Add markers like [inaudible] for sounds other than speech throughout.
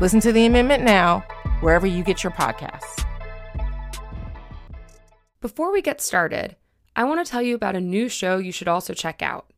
Listen to the amendment now, wherever you get your podcasts. Before we get started, I want to tell you about a new show you should also check out.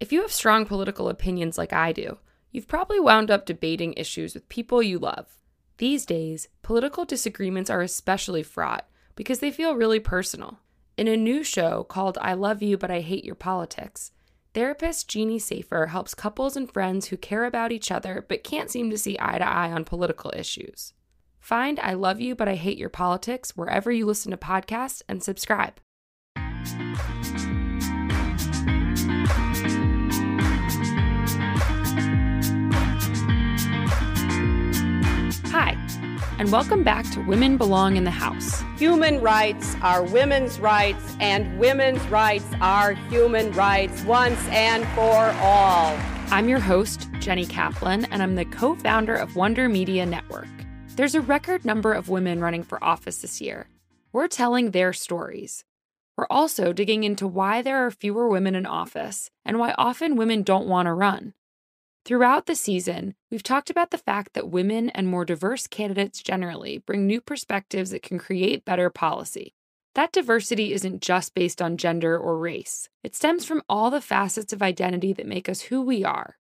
If you have strong political opinions like I do, you've probably wound up debating issues with people you love. These days, political disagreements are especially fraught because they feel really personal. In a new show called I Love You But I Hate Your Politics, Therapist Jeanne Safer helps couples and friends who care about each other but can't seem to see eye to eye on political issues. Find I Love You But I Hate Your Politics wherever you listen to podcasts and subscribe. Hi, and welcome back to Women Belong in the House. Human rights are women's rights, and women's rights are human rights once and for all. I'm your host, Jenny Kaplan, and I'm the co founder of Wonder Media Network. There's a record number of women running for office this year. We're telling their stories. We're also digging into why there are fewer women in office and why often women don't want to run. Throughout the season, we've talked about the fact that women and more diverse candidates generally bring new perspectives that can create better policy. That diversity isn't just based on gender or race, it stems from all the facets of identity that make us who we are.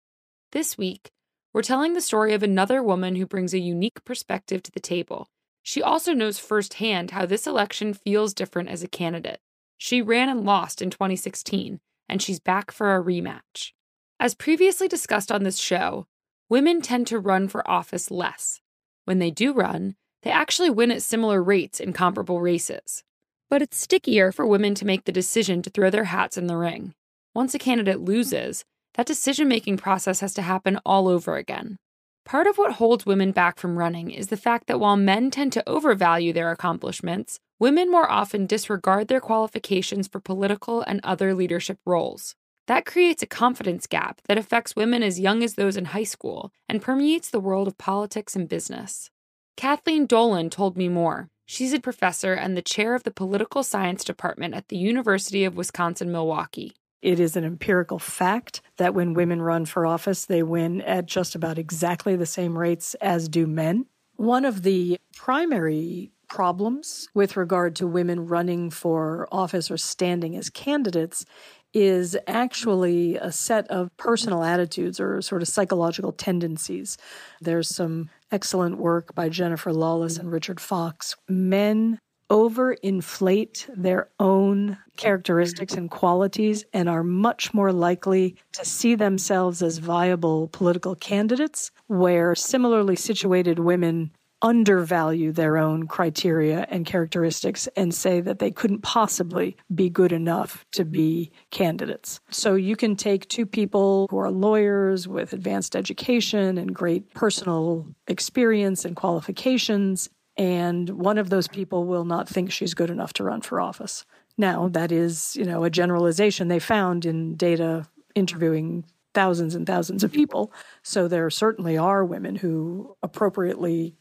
This week, we're telling the story of another woman who brings a unique perspective to the table. She also knows firsthand how this election feels different as a candidate. She ran and lost in 2016, and she's back for a rematch. As previously discussed on this show, women tend to run for office less. When they do run, they actually win at similar rates in comparable races. But it's stickier for women to make the decision to throw their hats in the ring. Once a candidate loses, that decision making process has to happen all over again. Part of what holds women back from running is the fact that while men tend to overvalue their accomplishments, women more often disregard their qualifications for political and other leadership roles. That creates a confidence gap that affects women as young as those in high school and permeates the world of politics and business. Kathleen Dolan told me more. She's a professor and the chair of the political science department at the University of Wisconsin Milwaukee. It is an empirical fact that when women run for office, they win at just about exactly the same rates as do men. One of the primary problems with regard to women running for office or standing as candidates is actually a set of personal attitudes or sort of psychological tendencies. There's some excellent work by Jennifer Lawless and Richard Fox. Men overinflate their own characteristics and qualities and are much more likely to see themselves as viable political candidates, where similarly situated women undervalue their own criteria and characteristics and say that they couldn't possibly be good enough to be candidates. So you can take two people who are lawyers with advanced education and great personal experience and qualifications, and one of those people will not think she's good enough to run for office. Now, that is, you know, a generalization they found in data interviewing thousands and thousands of people. So there certainly are women who appropriately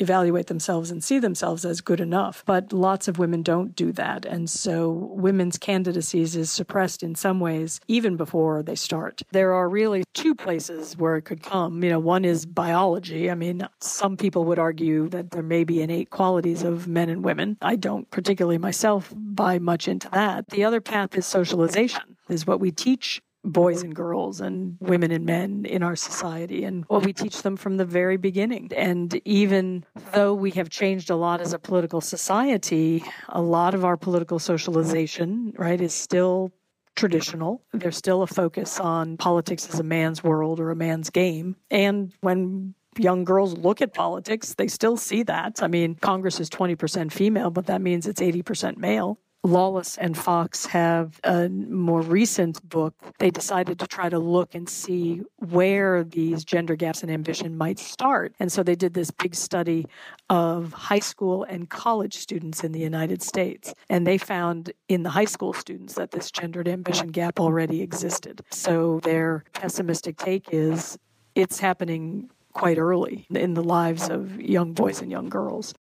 evaluate themselves and see themselves as good enough. But lots of women don't do that. And so women's candidacies is suppressed in some ways even before they start. There are really two places where it could come. You know, one is biology. I mean, some people would argue that there may be innate qualities of men and women. I don't particularly myself buy much into that. The other path is socialization, is what we teach boys and girls and women and men in our society and what we teach them from the very beginning. And even though we have changed a lot as a political society, a lot of our political socialization, right, is still traditional. There's still a focus on politics as a man's world or a man's game. And when young girls look at politics, they still see that. I mean, Congress is 20% female, but that means it's 80% male. Lawless and Fox have a more recent book. They decided to try to look and see where these gender gaps in ambition might start. And so they did this big study of high school and college students in the United States. And they found in the high school students that this gendered ambition gap already existed. So their pessimistic take is it's happening quite early in the lives of young boys and young girls.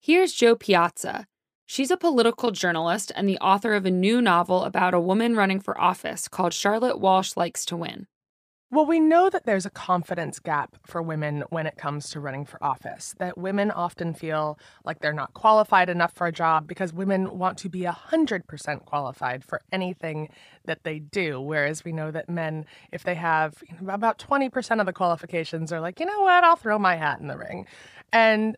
Here's Jo Piazza. She's a political journalist and the author of a new novel about a woman running for office called Charlotte Walsh Likes to Win. Well, we know that there's a confidence gap for women when it comes to running for office, that women often feel like they're not qualified enough for a job because women want to be 100% qualified for anything that they do. Whereas we know that men, if they have about 20% of the qualifications, are like, you know what, I'll throw my hat in the ring. And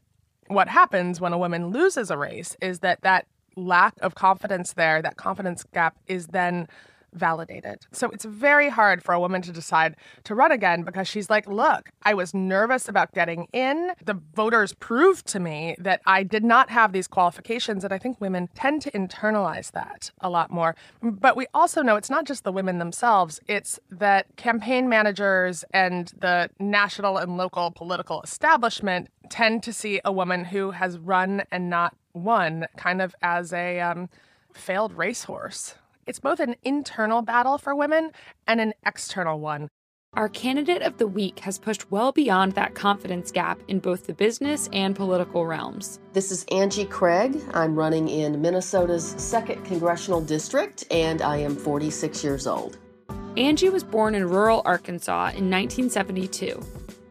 what happens when a woman loses a race is that that lack of confidence there, that confidence gap is then validated. So it's very hard for a woman to decide to run again because she's like, look, I was nervous about getting in. The voters proved to me that I did not have these qualifications. And I think women tend to internalize that a lot more. But we also know it's not just the women themselves, it's that campaign managers and the national and local political establishment tend to see a woman who has run and not won kind of as a um, failed racehorse. It's both an internal battle for women and an external one. Our candidate of the week has pushed well beyond that confidence gap in both the business and political realms. This is Angie Craig. I'm running in Minnesota's 2nd Congressional District, and I am 46 years old. Angie was born in rural Arkansas in 1972.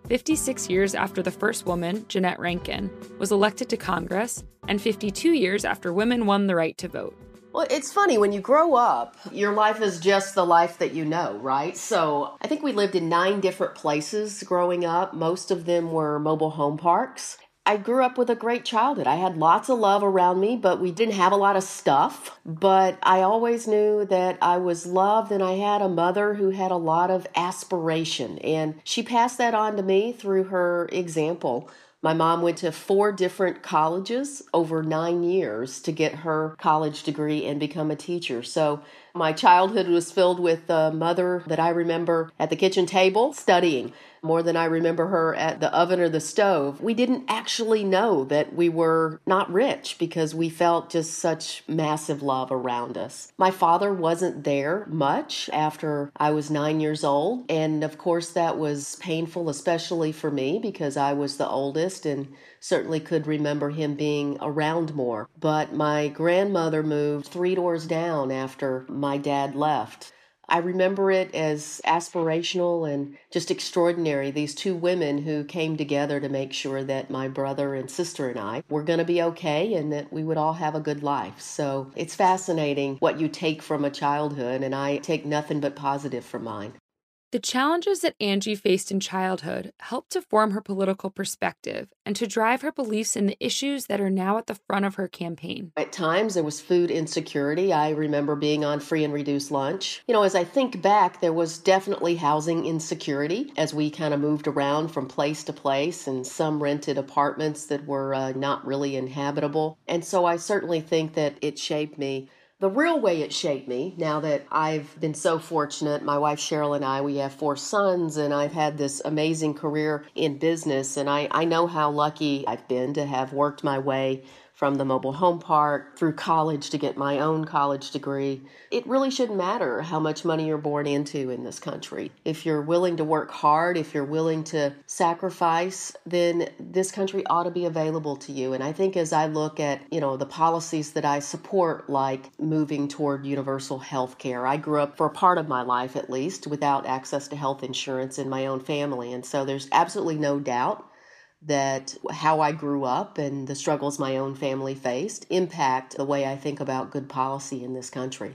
56 years after the first woman, Jeannette Rankin, was elected to Congress, and 52 years after women won the right to vote. Well, it's funny when you grow up, your life is just the life that you know, right? So I think we lived in nine different places growing up. Most of them were mobile home parks. I grew up with a great childhood. I had lots of love around me, but we didn't have a lot of stuff. But I always knew that I was loved and I had a mother who had a lot of aspiration. And she passed that on to me through her example. My mom went to four different colleges over nine years to get her college degree and become a teacher. So my childhood was filled with a mother that I remember at the kitchen table studying more than I remember her at the oven or the stove. We didn't actually know that we were not rich because we felt just such massive love around us. My father wasn't there much after I was nine years old. And of course, that was painful, especially for me because I was the oldest and certainly could remember him being around more. But my grandmother moved three doors down after my dad left. I remember it as aspirational and just extraordinary. These two women who came together to make sure that my brother and sister and I were going to be okay and that we would all have a good life. So it's fascinating what you take from a childhood, and I take nothing but positive from mine. The challenges that Angie faced in childhood helped to form her political perspective and to drive her beliefs in the issues that are now at the front of her campaign. At times, there was food insecurity. I remember being on free and reduced lunch. You know, as I think back, there was definitely housing insecurity as we kind of moved around from place to place, and some rented apartments that were uh, not really inhabitable. And so I certainly think that it shaped me the real way it shaped me, now that I've been so fortunate, my wife Cheryl and I, we have four sons, and I've had this amazing career in business, and I, I know how lucky I've been to have worked my way from the mobile home park through college to get my own college degree. It really shouldn't matter how much money you're born into in this country. If you're willing to work hard, if you're willing to sacrifice, then this country ought to be available to you. And I think as I look at, you know, the policies that I support like moving toward universal health care. I grew up for a part of my life at least without access to health insurance in my own family. And so there's absolutely no doubt that how I grew up and the struggles my own family faced impact the way I think about good policy in this country.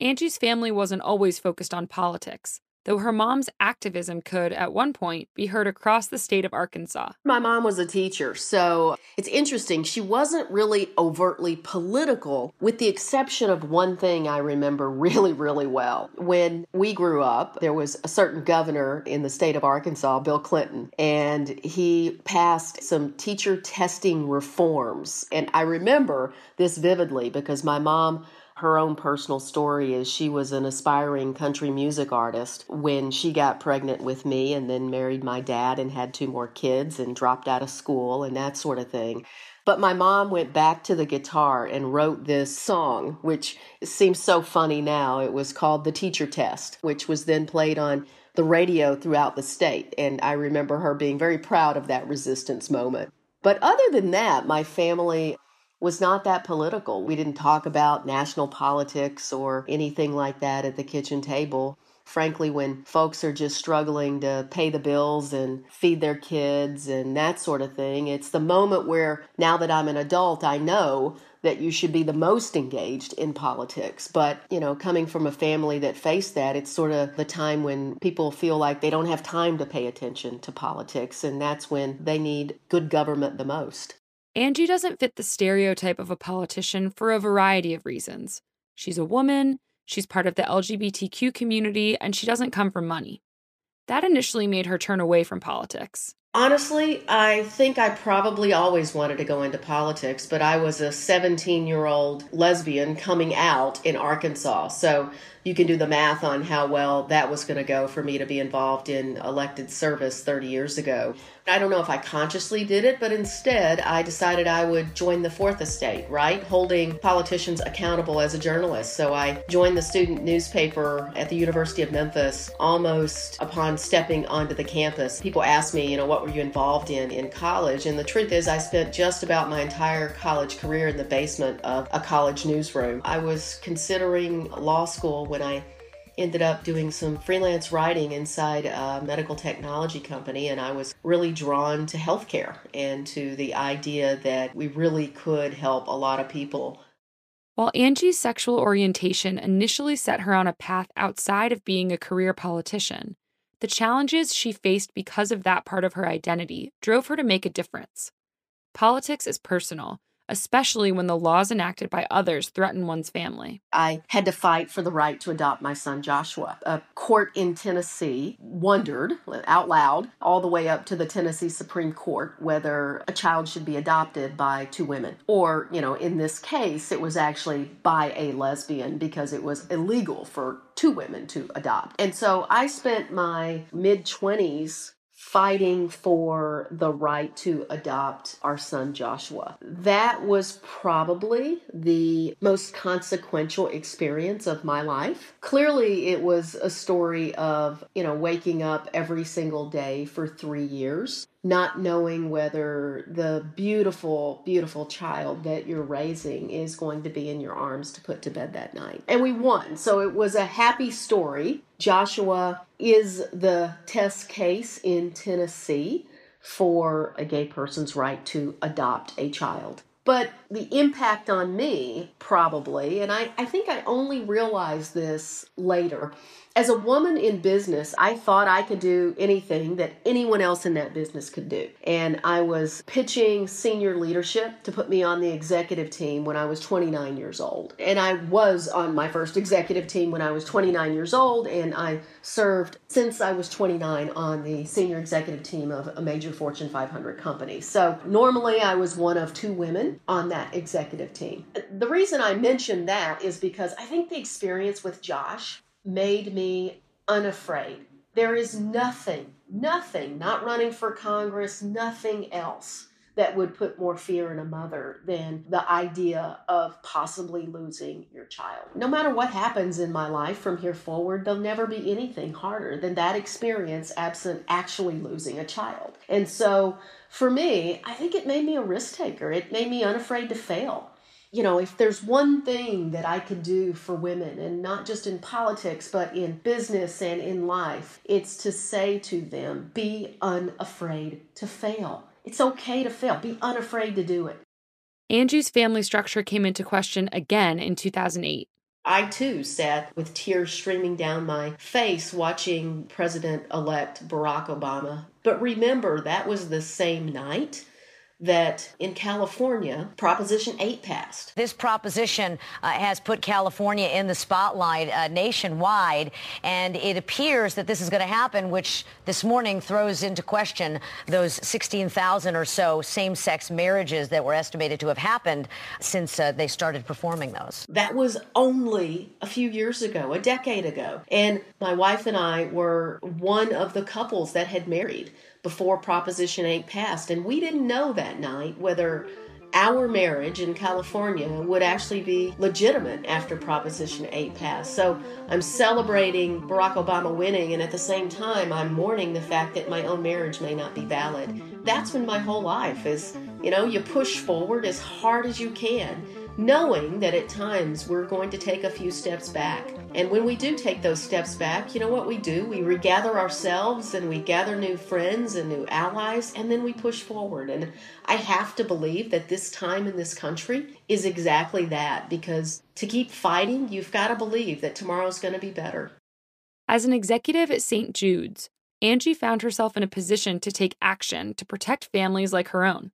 Angie's family wasn't always focused on politics. Though her mom's activism could, at one point, be heard across the state of Arkansas. My mom was a teacher, so it's interesting. She wasn't really overtly political, with the exception of one thing I remember [laughs] really, really well. When we grew up, there was a certain governor in the state of Arkansas, Bill Clinton, and he passed some teacher testing reforms. And I remember this vividly because my mom her own personal story is she was an aspiring country music artist when she got pregnant with me and then married my dad and had two more kids and dropped out of school and that sort of thing. But my mom went back to the guitar and wrote this song, which seems so funny now. It was called The Teacher Test, which was then played on the radio throughout the state. And I remember her being very proud of that resistance moment. But other than that, my family was not that political. We didn't talk about national politics or anything like that at the kitchen table. Frankly, when folks are just struggling to pay the bills and feed their kids and that sort of thing, it's the moment where now that I'm an adult, I know that you should be the most engaged in politics. But, you know, coming from a family that faced that, it's sort of the time when people feel like they don't have time to pay attention to politics. And that's when they need good government the most. Angie doesn't fit the stereotype of a politician for a variety of reasons. She's a woman, she's part of the LGBTQ community, and she doesn't come from money. That initially made her turn away from politics. Honestly, I think I probably always wanted to go into politics, but I was a 17 year old lesbian coming out in Arkansas. So you can do the math on how well that was going to go for me to be involved in elected service 30 years ago. I don't know if I consciously did it, but instead I decided I would join the fourth estate, right? Holding politicians accountable as a journalist. So I joined the student newspaper at the University of Memphis almost upon stepping onto the campus. People asked me, you know, what were you involved in in college? And the truth is, I spent just about my entire college career in the basement of a college newsroom. I was considering law school when I ended up doing some freelance writing inside a medical technology company, and I was really drawn to healthcare and to the idea that we really could help a lot of people. While Angie's sexual orientation initially set her on a path outside of being a career politician, the challenges she faced because of that part of her identity drove her to make a difference. Politics is personal, especially when the laws enacted by others threaten one's family. I had to fight for the right to adopt my son Joshua. A court in Tennessee wondered out loud, all the way up to the Tennessee Supreme Court, whether a child should be adopted by two women. Or, you know, in this case, it was actually by a lesbian because it was illegal for two women to adopt. And so I spent my mid 20s fighting for the right to adopt our son Joshua. That was probably the most consequential experience of my life. Clearly, it was a story of, you know, waking up every single day for three years not knowing whether the beautiful, beautiful child that you're raising is going to be in your arms to put to bed that night. And we won. So it was a happy story. Joshua is the test case in Tennessee for a gay person's right to adopt a child. But the impact on me, probably, and I, I think I only realized this later, as a woman in business, I thought I could do anything that anyone else in that business could do. And I was pitching senior leadership to put me on the executive team when I was 29 years old. And I was on my first executive team when I was 29 years old, and I served since I was 29 on the senior executive team of a major Fortune 500 company. So normally I was one of two women on that executive team. The reason I mention that is because I think the experience with Josh made me unafraid. There is nothing, nothing, not running for Congress, nothing else that would put more fear in a mother than the idea of possibly losing your child. No matter what happens in my life from here forward, there'll never be anything harder than that experience absent actually losing a child. And so for me, I think it made me a risk taker. It made me unafraid to fail you know, if there's one thing that I could do for women, and not just in politics, but in business and in life, it's to say to them, be unafraid to fail. It's okay to fail, be unafraid to do it. Angie's family structure came into question again in 2008. I too sat with tears streaming down my face watching President elect Barack Obama. But remember, that was the same night that in California, Proposition 8 passed. This proposition uh, has put California in the spotlight uh, nationwide, and it appears that this is going to happen, which this morning throws into question those 16,000 or so same sex marriages that were estimated to have happened since uh, they started performing those. That was only a few years ago, a decade ago. And my wife and I were one of the couples that had married before Proposition 8 passed. And we didn't know that night whether our marriage in California would actually be legitimate after Proposition 8 passed. So I'm celebrating Barack Obama winning, and at the same time, I'm mourning the fact that my own marriage may not be valid. That's been my whole life is, you know, you push forward as hard as you can knowing that at times we're going to take a few steps back. And when we do take those steps back, you know what we do? We regather ourselves and we gather new friends and new allies, and then we push forward. And I have to believe that this time in this country is exactly that because to keep fighting, you've got to believe that tomorrow's going to be better. As an executive at St. Jude's, Angie found herself in a position to take action to protect families like her own.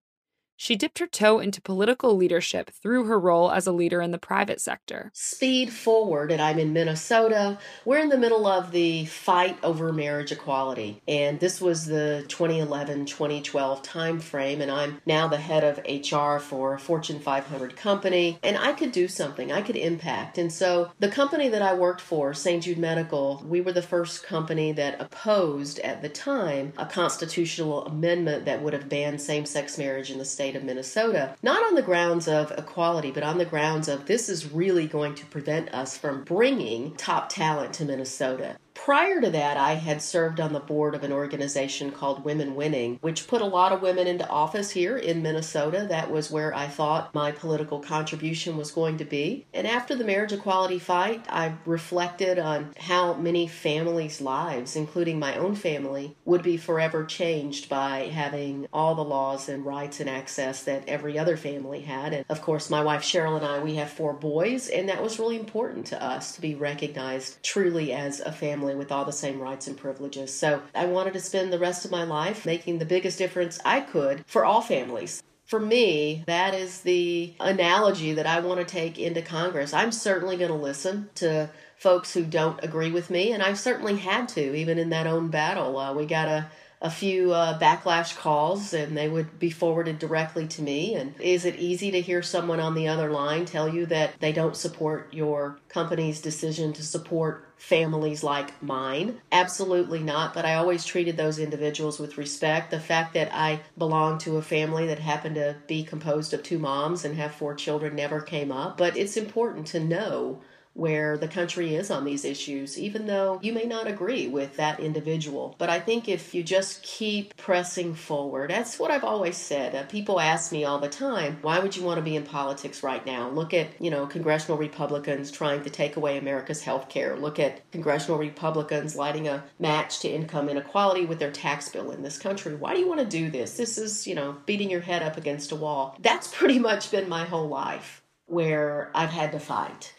She dipped her toe into political leadership through her role as a leader in the private sector. Speed forward, and I'm in Minnesota. We're in the middle of the fight over marriage equality, and this was the 2011 2012 timeframe. And I'm now the head of HR for a Fortune 500 company, and I could do something, I could impact. And so the company that I worked for, St. Jude Medical, we were the first company that opposed at the time a constitutional amendment that would have banned same sex marriage in the state state of Minnesota, not on the grounds of equality, but on the grounds of this is really going to prevent us from bringing top talent to Minnesota. Prior to that, I had served on the board of an organization called Women Winning, which put a lot of women into office here in Minnesota. That was where I thought my political contribution was going to be. And after the marriage equality fight, I reflected on how many families' lives, including my own family, would be forever changed by having all the laws and rights and access that every other family had. And of course, my wife Cheryl and I, we have four boys, and that was really important to us to be recognized truly as a family family with all the same rights and privileges. So I wanted to spend the rest of my life making the biggest difference I could for all families. For me, that is the analogy that I want to take into Congress. I'm certainly going to listen to folks who don't agree with me, and I've certainly had to, even in that own battle. Uh, we got a a few uh, backlash calls and they would be forwarded directly to me. And is it easy to hear someone on the other line tell you that they don't support your company's decision to support families like mine? Absolutely not. But I always treated those individuals with respect. The fact that I belong to a family that happened to be composed of two moms and have four children never came up. But it's important to know where the country is on these issues, even though you may not agree with that individual. But I think if you just keep pressing forward, that's what I've always said. Uh, people ask me all the time, why would you want to be in politics right now? Look at, you know, congressional Republicans trying to take away America's health care. Look at congressional Republicans lighting a match to income inequality with their tax bill in this country. Why do you want to do this? This is, you know, beating your head up against a wall. That's pretty [laughs] much been my whole life where I've had to fight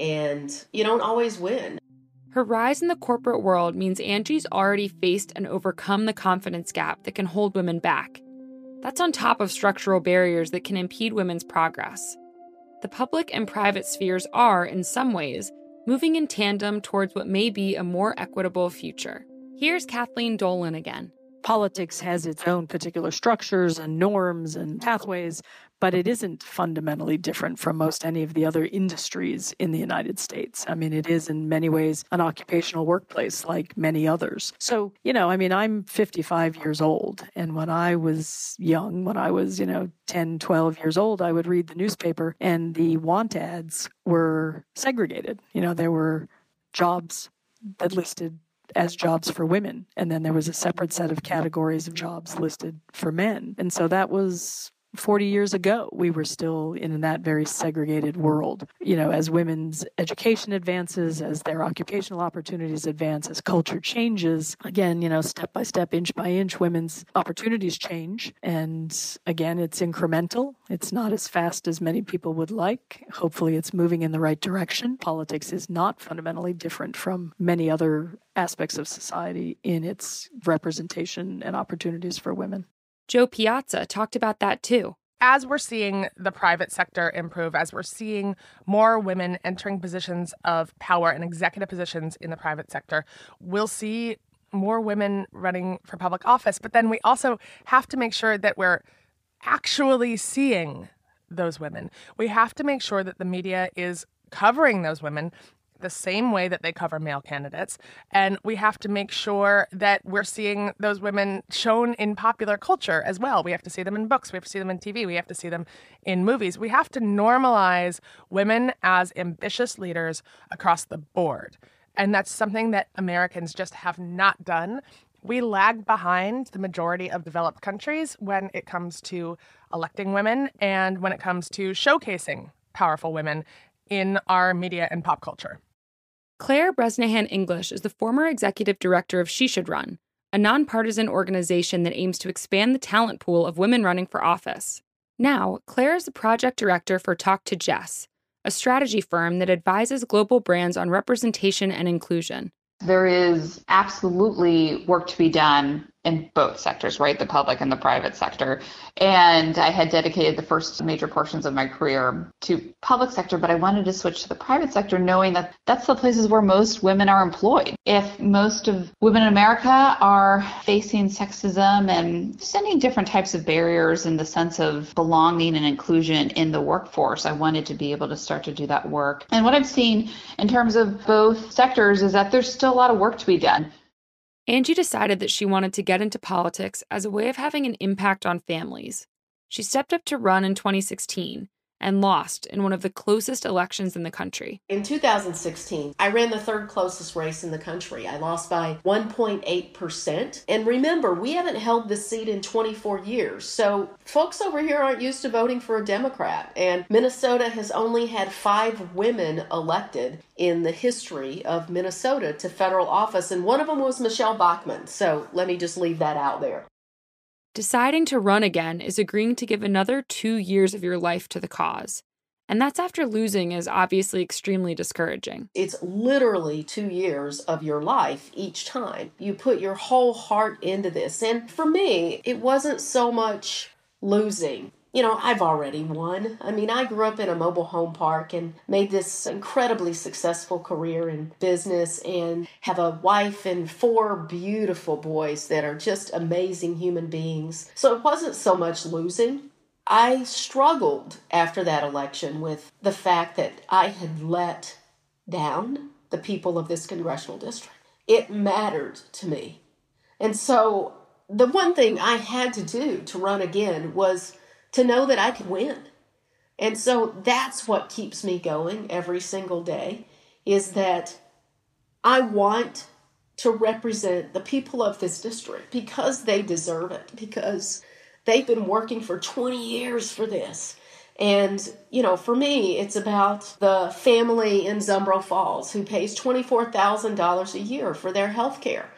and you don't always win. Her rise in the corporate world means Angie's already faced and overcome the confidence gap that can hold women back. That's on top of structural barriers that can impede women's progress. The public and private spheres are, in some ways, moving in tandem towards what may be a more equitable future. Here's Kathleen Dolan again. Politics has its own particular structures and norms and pathways, but it isn't fundamentally different from most any of the other industries in the United States. I mean, it is in many ways an occupational workplace like many others. So, you know, I mean, I'm 55 years old. And when I was young, when I was, you know, 10, 12 years old, I would read the newspaper and the want ads were segregated. You know, there were jobs that listed as jobs for women. And then there was a separate set of categories of jobs listed for men. And so that was 40 years ago. We were still in that very segregated world. You know, as women's education advances, as their occupational opportunities advance, as culture changes, again, you know, step by step, inch by inch, women's opportunities change. And again, it's incremental. It's not as fast as many people would like. Hopefully, it's moving in the right direction. Politics is not fundamentally different from many other aspects of society in its representation and opportunities for women. Jo Piazza talked about that too. As we're seeing the private sector improve, as we're seeing more women entering positions of power and executive positions in the private sector, we'll see more women running for public office. But then we also have to make sure that we're actually seeing those women. We have to make sure that the media is covering those women the same way that they cover male candidates. And we have to make sure that we're seeing those women shown in popular culture as well. We have to see them in books, we have to see them in TV, we have to see them in movies. We have to normalize women as ambitious leaders across the board. And that's something that Americans just have not done. We lag behind the majority of developed countries when it comes to electing women and when it comes to showcasing powerful women in our media and pop culture. Claire Bresnahan English is the former executive director of She Should Run, a nonpartisan organization that aims to expand the talent pool of women running for office. Now, Claire is the project director for Talk to Jess, a strategy firm that advises global brands on representation and inclusion. There is absolutely work to be done in both sectors, right? The public and the private sector. And I had dedicated the first major portions of my career to public sector, but I wanted to switch to the private sector knowing that that's the places where most women are employed. If most of women in America are facing sexism and sending different types of barriers in the sense of belonging and inclusion in the workforce, I wanted to be able to start to do that work. And what I've seen in terms of both sectors is that there's still a lot of work to be done. Angie decided that she wanted to get into politics as a way of having an impact on families. She stepped up to run in 2016 and lost in one of the closest elections in the country. In 2016, I ran the third closest race in the country. I lost by 1.8%. And remember, we haven't held this seat in 24 years. So folks over here aren't used to voting for a Democrat. And Minnesota has only had five women elected in the history of Minnesota to federal office. And one of them was Michele Bachmann. So let me just leave that out there. Deciding to run again is agreeing to give another two years of your life to the cause. And that's after losing is obviously extremely discouraging. It's literally two years of your life each time. You put your whole heart into this. And for me, it wasn't so much losing you know, I've already won. I mean, I grew up in a mobile home park and made this incredibly successful career in business and have a wife and four beautiful boys that are just amazing human beings. So it wasn't so much losing. I struggled after that election with the fact that I had let down the people of this congressional district. It mattered to me. And so the one thing I had to do to run again was to know that I could win. And so that's what keeps me going every single day is that I want to represent the people of this district because they deserve it, because they've been working for 20 years for this. And, you know, for me, it's about the family in Zumbro Falls who pays $24,000 a year for their health care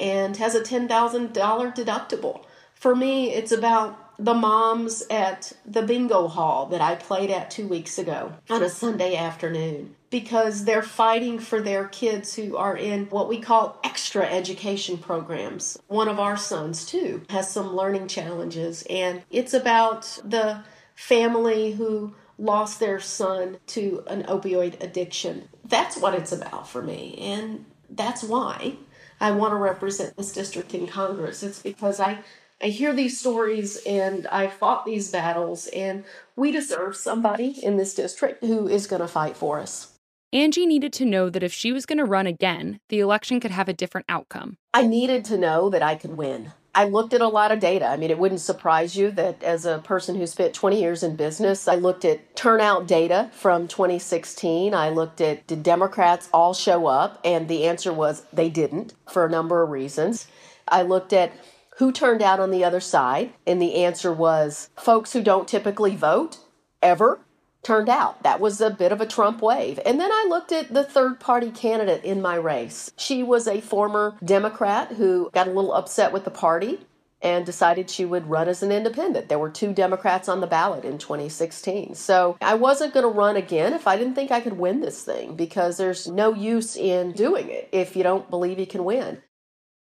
and has a $10,000 deductible. For me, it's about the moms at the bingo hall that I played at two weeks ago on a Sunday afternoon because they're fighting for their kids who are in what we call extra education programs. One of our sons, too, has some learning challenges, and it's about the family who lost their son to an opioid addiction. That's what it's about for me, and that's why I want to represent this district in Congress. It's because I I hear these stories and I fought these battles, and we deserve somebody in this district who is going to fight for us. Angie needed to know that if she was going to run again, the election could have a different outcome. I needed to know that I could win. I looked at a lot of data. I mean, it wouldn't surprise you that as a person who spent 20 years in business, I looked at turnout data from 2016. I looked at did Democrats all show up? And the answer was they didn't for a number of reasons. I looked at who turned out on the other side? And the answer was folks who don't typically vote ever turned out. That was a bit of a Trump wave. And then I looked at the third party candidate in my race. She was a former Democrat who got a little upset with the party and decided she would run as an independent. There were two Democrats on the ballot in 2016. So I wasn't going to run again if I didn't think I could win this thing because there's no use in doing it if you don't believe you can win.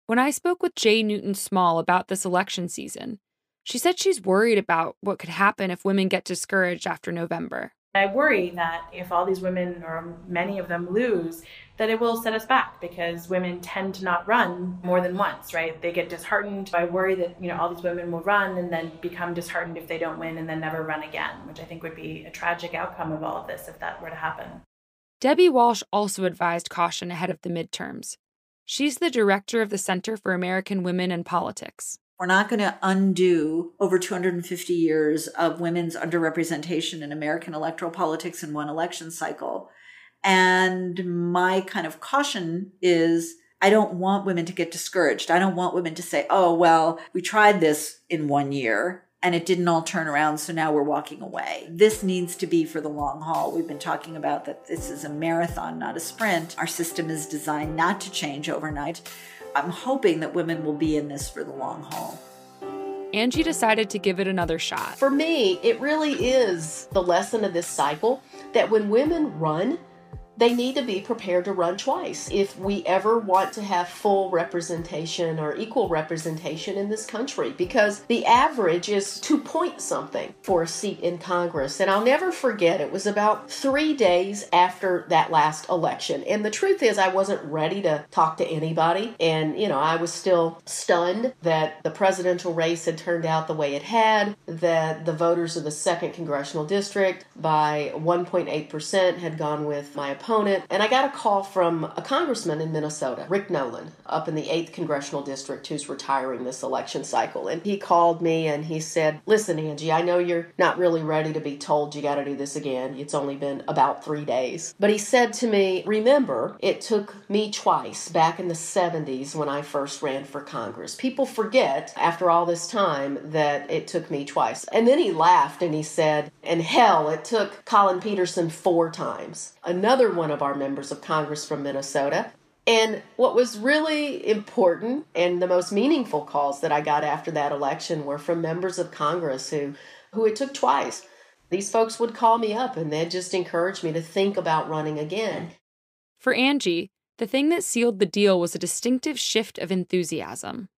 When I spoke with Jay Newton Small about this election season, she said she's worried about what could happen if women get discouraged after November. I worry that if all these women, or many of them, lose, that it will set us back because women tend to not run more than once, right? They get disheartened. I worry that, you know, all these women will run and then become disheartened if they don't win and then never run again, which I think would be a tragic outcome of all of this if that were to happen. Debbie Walsh also advised caution ahead of the midterms. She's the director of the Center for American Women and Politics. We're not going to undo over 250 years of women's underrepresentation in American electoral politics in one election cycle. And my kind of caution is I don't want women to get discouraged. I don't want women to say, oh, well, we tried this in one year and it didn't all turn around, so now we're walking away. This needs to be for the long haul. We've been talking about that this is a marathon, not a sprint. Our system is designed not to change overnight. I'm hoping that women will be in this for the long haul. Angie decided to give it another shot. For me, it really is the lesson of this cycle that when women run, they need to be prepared to run twice if we ever want to have full representation or equal representation in this country because the average is two point something for a seat in Congress. And I'll never forget, it was about three days after that last election. And the truth is, I wasn't ready to talk to anybody. And, you know, I was still stunned that the presidential race had turned out the way it had, that the voters of the second congressional district by 1.8% had gone with my opponent opponent, and I got a call from a congressman in Minnesota, Rick Nolan, up in the 8th Congressional District, who's retiring this election cycle. And he called me and he said, Listen, Angie, I know you're not really ready to be told you got to do this again. It's only been about three days. But he said to me, Remember, it took me twice back in the 70s when I first ran for Congress. People forget after all this time that it took me twice. And then he laughed and he said, And hell, it took Collin Peterson four times. Another one of our members of Congress from Minnesota. And what was really important and the most meaningful calls that I got after that election were from members of Congress who, who it took twice. These folks would call me up and they'd just encourage me to think about running again. For Angie, the thing that sealed the deal was a distinctive shift of enthusiasm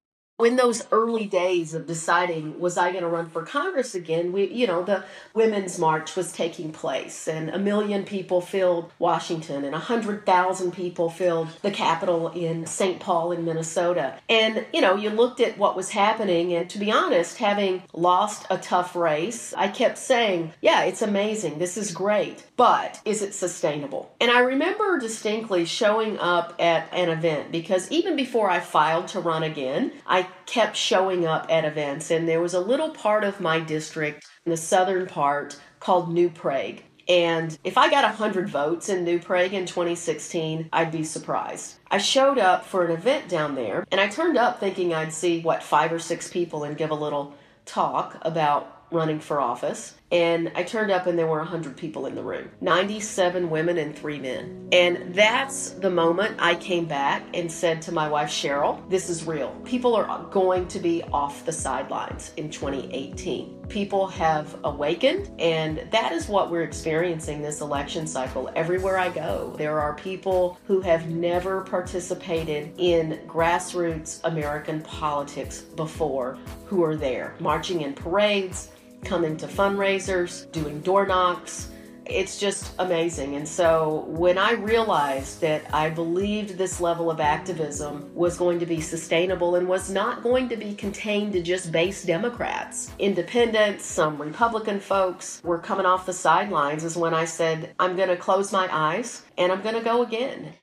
in those early days of deciding was I going to run for Congress again, we you know the women's march was taking place and a million people filled Washington and a hundred thousand people filled the Capitol in St. Paul in Minnesota. And you know you looked at what was happening and to be honest, having lost a tough race, I kept saying, yeah, it's amazing, this is great, but is it sustainable? And I remember distinctly showing up at an event because even before I filed to run again, I kept showing up at events, and there was a little part of my district in the southern part called New Prague. And if I got 100 votes in New Prague in 2016, I'd be surprised. I showed up for an event down there, and I turned up thinking I'd see, what, five or six people and give a little talk about running for office and I turned up and there were 100 people in the room 97 women and three men. And that's the moment I came back and said to my wife, Cheryl, this is real. People are going to be off the sidelines in 2018. People have awakened, and that is what we're experiencing this election cycle. Everywhere I go, there are people who have never participated in grassroots American politics before who are there, marching in parades coming to fundraisers, doing door knocks. It's just amazing. And so when I realized that I believed this level of activism was going to be sustainable and was not going to be contained to just base Democrats, independents, some Republican folks were coming off the sidelines, is when I said, I'm going to close my eyes and I'm going to go again.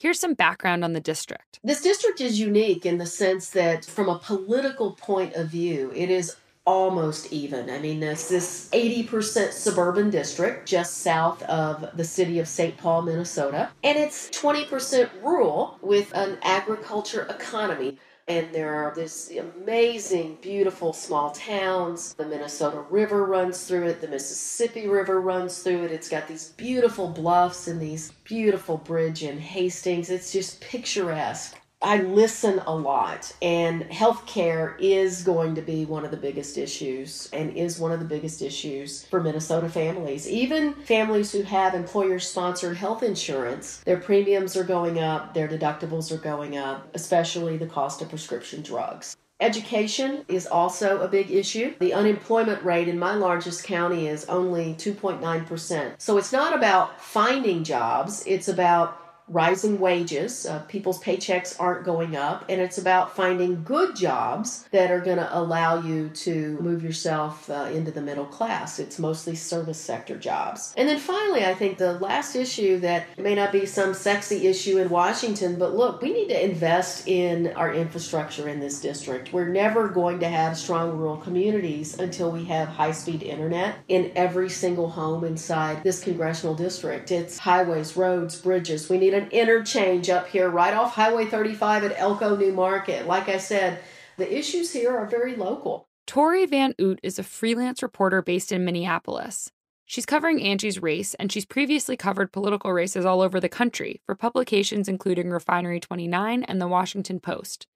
Here's some background on the district. This district is unique in the sense that, from a political point of view, it is almost even. I mean, this this 80% suburban district just south of the city of St. Paul, Minnesota, and it's 20% rural with an agriculture economy. and there are these amazing, beautiful small towns. The Minnesota River runs through it, the Mississippi River runs through it. It's got these beautiful bluffs and these beautiful bridge in Hastings. It's just picturesque. I listen a lot, and healthcare is going to be one of the biggest issues and is one of the biggest issues for Minnesota families. Even families who have employer sponsored health insurance, their premiums are going up, their deductibles are going up, especially the cost of prescription drugs. Education is also a big issue. The unemployment rate in my largest county is only 2.9%. So it's not about finding jobs, it's about rising wages. Uh, people's paychecks aren't going up, and it's about finding good jobs that are going to allow you to move yourself uh, into the middle class. It's mostly service sector jobs. And then finally, I think the last issue that may not be some sexy issue in Washington, but look, we need to invest in our infrastructure in this district. We're never going to have strong rural communities until we have high speed internet in every single home inside this congressional district. It's highways, roads, bridges. We need an interchange up here right off Highway 35 at Elko New Market. Like I said, the issues here are very local. Torey Van Oot is a freelance reporter based in Minneapolis. She's covering Angie's race, and she's previously covered political races all over the country for publications including Refinery 29 and The Washington Post.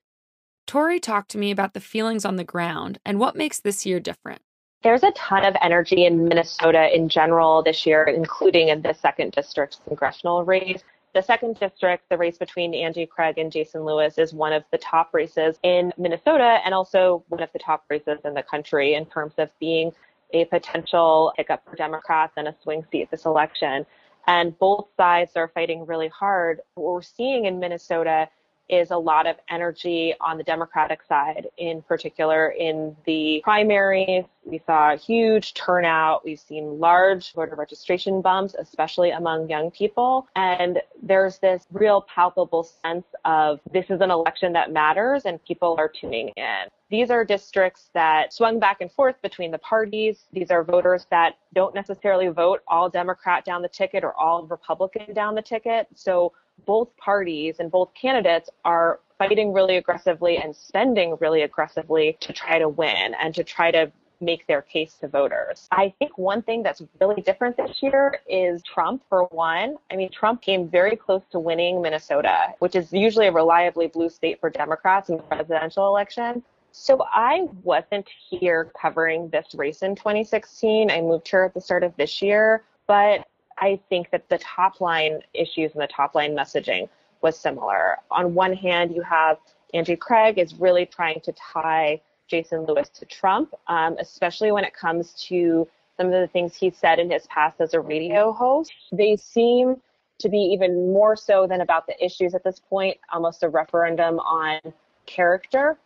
Torey talked to me about the feelings on the ground and what makes this year different. There's a ton of energy in Minnesota in general this year, including in the second district congressional race. The second district, the race between Angie Craig and Jason Lewis, is one of the top races in Minnesota and also one of the top races in the country in terms of being a potential hiccup for Democrats and a swing seat this election. And both sides are fighting really hard. What we're seeing in Minnesota is a lot of energy on the Democratic side, in particular in the primaries. We saw a huge turnout. We've seen large voter registration bumps, especially among young people. And there's this real palpable sense of this is an election that matters and people are tuning in. These are districts that swung back and forth between the parties. These are voters that don't necessarily vote all Democrat down the ticket or all Republican down the ticket. So both parties and both candidates are fighting really aggressively and spending really aggressively to try to win and to try to make their case to voters. I think one thing that's really different this year is Trump, for one. I mean, Trump came very close to winning Minnesota, which is usually a reliably blue state for Democrats in the presidential election. So I wasn't here covering this race in 2016. I moved here at the start of this year, but I think that the top line issues and the top line messaging was similar. On one hand, you have Angie Craig is really trying to tie Jason Lewis to Trump, um, especially when it comes to some of the things he said in his past as a radio host. They seem to be even more so than about the issues at this point, almost a referendum on character.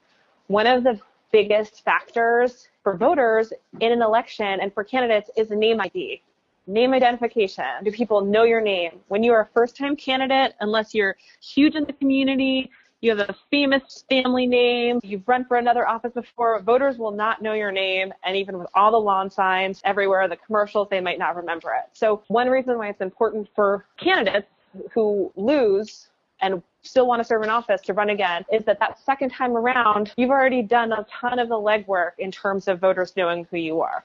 One of the biggest factors for voters in an election and for candidates is name ID name identification. Do people know your name? When you are a first time candidate, unless you're huge in the community, you have a famous family name, you've run for another office before, voters will not know your name. And even with all the lawn signs everywhere, the commercials, they might not remember it. So, one reason why it's important for candidates who lose and still want to serve in office to run again is that that second time around, you've already done a ton of the legwork in terms of voters knowing who you are.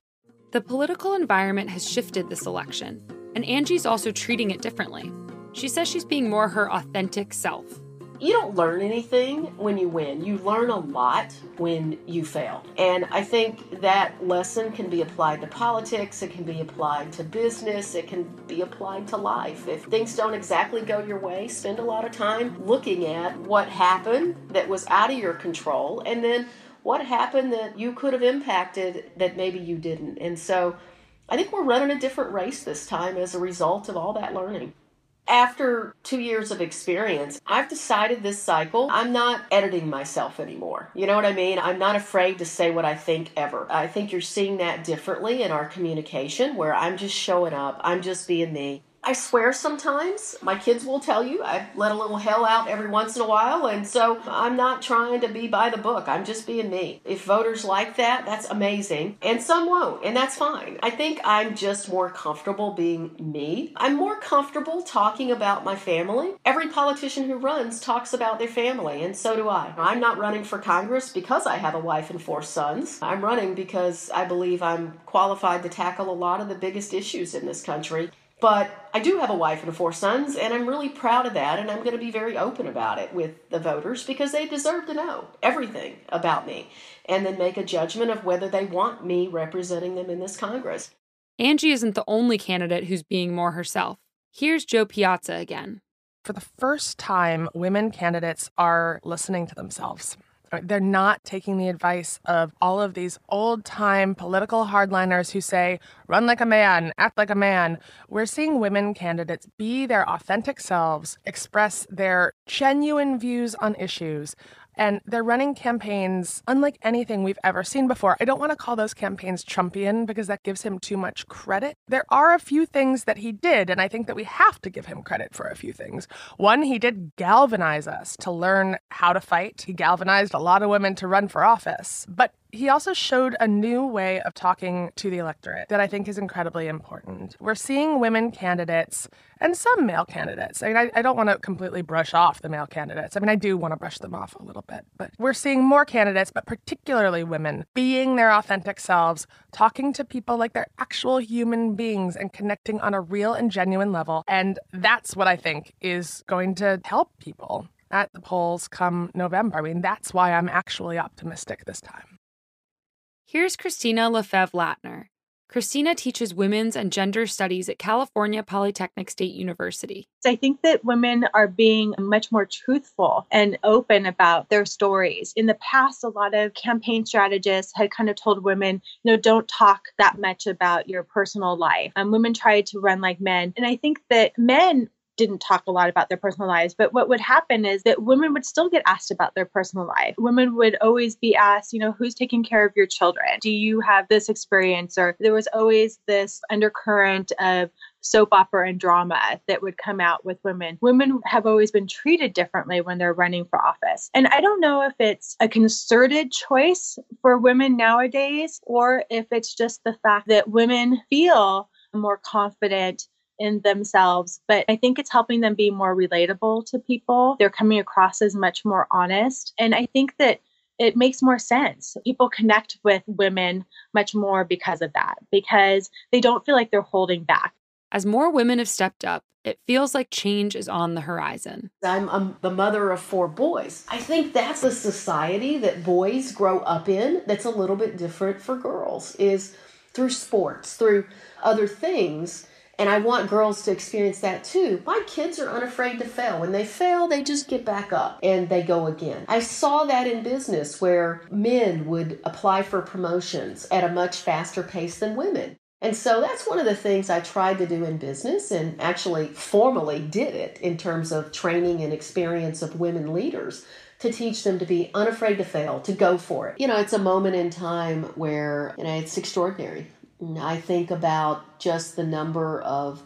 The political environment has shifted this election, and Angie's also treating it differently. She says she's being more her authentic self. You don't learn anything when you win. You learn a lot when you fail. And I think that lesson can be applied to politics, it can be applied to business, it can be applied to life. If things don't exactly go your way, spend a lot of time looking at what happened that was out of your control and then what happened that you could have impacted that maybe you didn't. And so I think we're running a different race this time as a result of all that learning. After two years of experience, I've decided this cycle, I'm not editing myself anymore. You know what I mean? I'm not afraid to say what I think ever. I think you're seeing that differently in our communication where I'm just showing up, I'm just being me. I swear sometimes. My kids will tell you I let a little hell out every once in a while, and so I'm not trying to be by the book. I'm just being me. If voters like that, that's amazing. And some won't, and that's fine. I think I'm just more comfortable being me. I'm more comfortable talking about my family. Every politician who runs talks about their family, and so do I. I'm not running for Congress because I have a wife and four sons. I'm running because I believe I'm qualified to tackle a lot of the biggest issues in this country. But I do have a wife and four sons, and I'm really proud of that, and I'm going to be very open about it with the voters because they deserve to know everything about me and then make a judgment of whether they want me representing them in this Congress. Angie isn't the only candidate who's being more herself. Here's Jo Piazza again. For the first time, women candidates are listening to themselves. Uh, they're not taking the advice of all of these old time political hardliners who say, run like a man, act like a man. We're seeing women candidates be their authentic selves, express their genuine views on issues, and they're running campaigns unlike anything we've ever seen before. I don't want to call those campaigns Trumpian because that gives him too much credit. There are a few things that he did, and I think that we have to give him credit for a few things. One, he did galvanize us to learn how to fight. He galvanized a lot of women to run for office. But he also showed a new way of talking to the electorate that I think is incredibly important. We're seeing women candidates and some male candidates. I mean, I, I don't want to completely brush off the male candidates. I mean, I do want to brush them off a little bit, but we're seeing more candidates, but particularly women, being their authentic selves, talking to people like they're actual human beings and connecting on a real and genuine level. And that's what I think is going to help people at the polls come November. I mean, that's why I'm actually optimistic this time. Here's Christina Lefebvre Latner. Christina teaches women's and gender studies at California Polytechnic State University. I think that women are being much more truthful and open about their stories. In the past, a lot of campaign strategists had kind of told women, you know, don't talk that much about your personal life. And women tried to run like men. And I think that men didn't talk a lot about their personal lives. But what would happen is that women would still get asked about their personal life. Women would always be asked, you know, who's taking care of your children? Do you have this experience? Or there was always this undercurrent of soap opera and drama that would come out with women. Women have always been treated differently when they're running for office. And I don't know if it's a concerted choice for women nowadays or if it's just the fact that women feel more confident in themselves, but I think it's helping them be more relatable to people. They're coming across as much more honest. And I think that it makes more sense. People connect with women much more because of that, because they don't feel like they're holding back. As more women have stepped up, it feels like change is on the horizon. I'm, I'm, the mother of four boys. I think that's a society that boys grow up in that's a little bit different for girls, is through sports, through other things and I want girls to experience that too. My kids are unafraid to fail. When they fail, they just get back up and they go again. I saw that in business where men would apply for promotions at a much faster pace than women. And so that's one of the things I tried to do in business and actually formally did it in terms of training and experience of women leaders to teach them to be unafraid to fail, to go for it. You know, it's a moment in time where, you know, it's extraordinary. I think about just the number of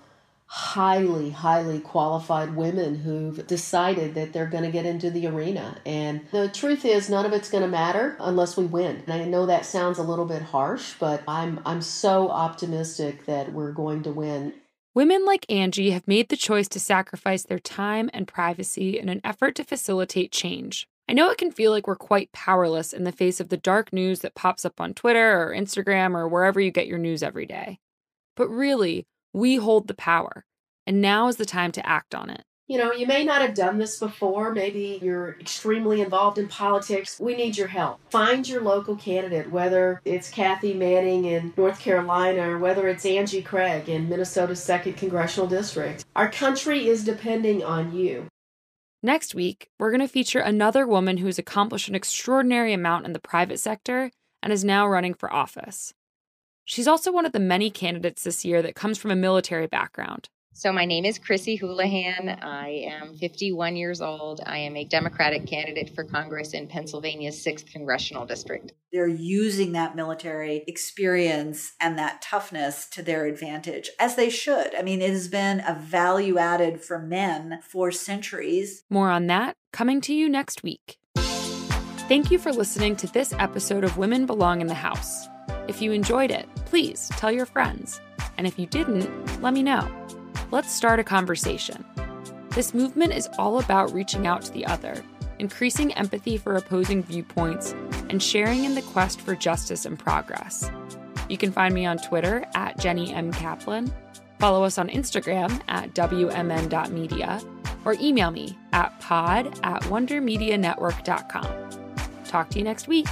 highly, highly qualified women who've decided that they're going to get into the arena. And the truth is, none of it's going to matter unless we win. And I know that sounds a little bit harsh, but I'm, I'm so optimistic that we're going to win. Women like Angie have made the choice to sacrifice their time and privacy in an effort to facilitate change. I know it can feel like we're quite powerless in the face of the dark news that pops up on Twitter or Instagram or wherever you get your news every day. But really, we hold the power, and now is the time to act on it. You know, you may not have done this before. Maybe you're extremely involved in politics. We need your help. Find your local candidate, whether it's Kathy Manning in North Carolina or whether it's Angie Craig in Minnesota's 2nd Congressional District. Our country is depending on you. Next week, we're going to feature another woman who's accomplished an extraordinary amount in the private sector and is now running for office. She's also one of the many candidates this year that comes from a military background. So, my name is Chrissy Houlihan. I am 51 years old. I am a Democratic candidate for Congress in Pennsylvania's 6th Congressional District. They're using that military experience and that toughness to their advantage, as they should. I mean, it has been a value added for men for centuries. More on that coming to you next week. Thank you for listening to this episode of Women Belong in the House. If you enjoyed it, please tell your friends. And if you didn't, let me know. Let's start a conversation. This movement is all about reaching out to the other, increasing empathy for opposing viewpoints, and sharing in the quest for justice and progress. You can find me on Twitter at Jenny M. Kaplan, follow us on Instagram at WMN.media, or email me at pod at wondermedianetwork.com. Talk to you next week.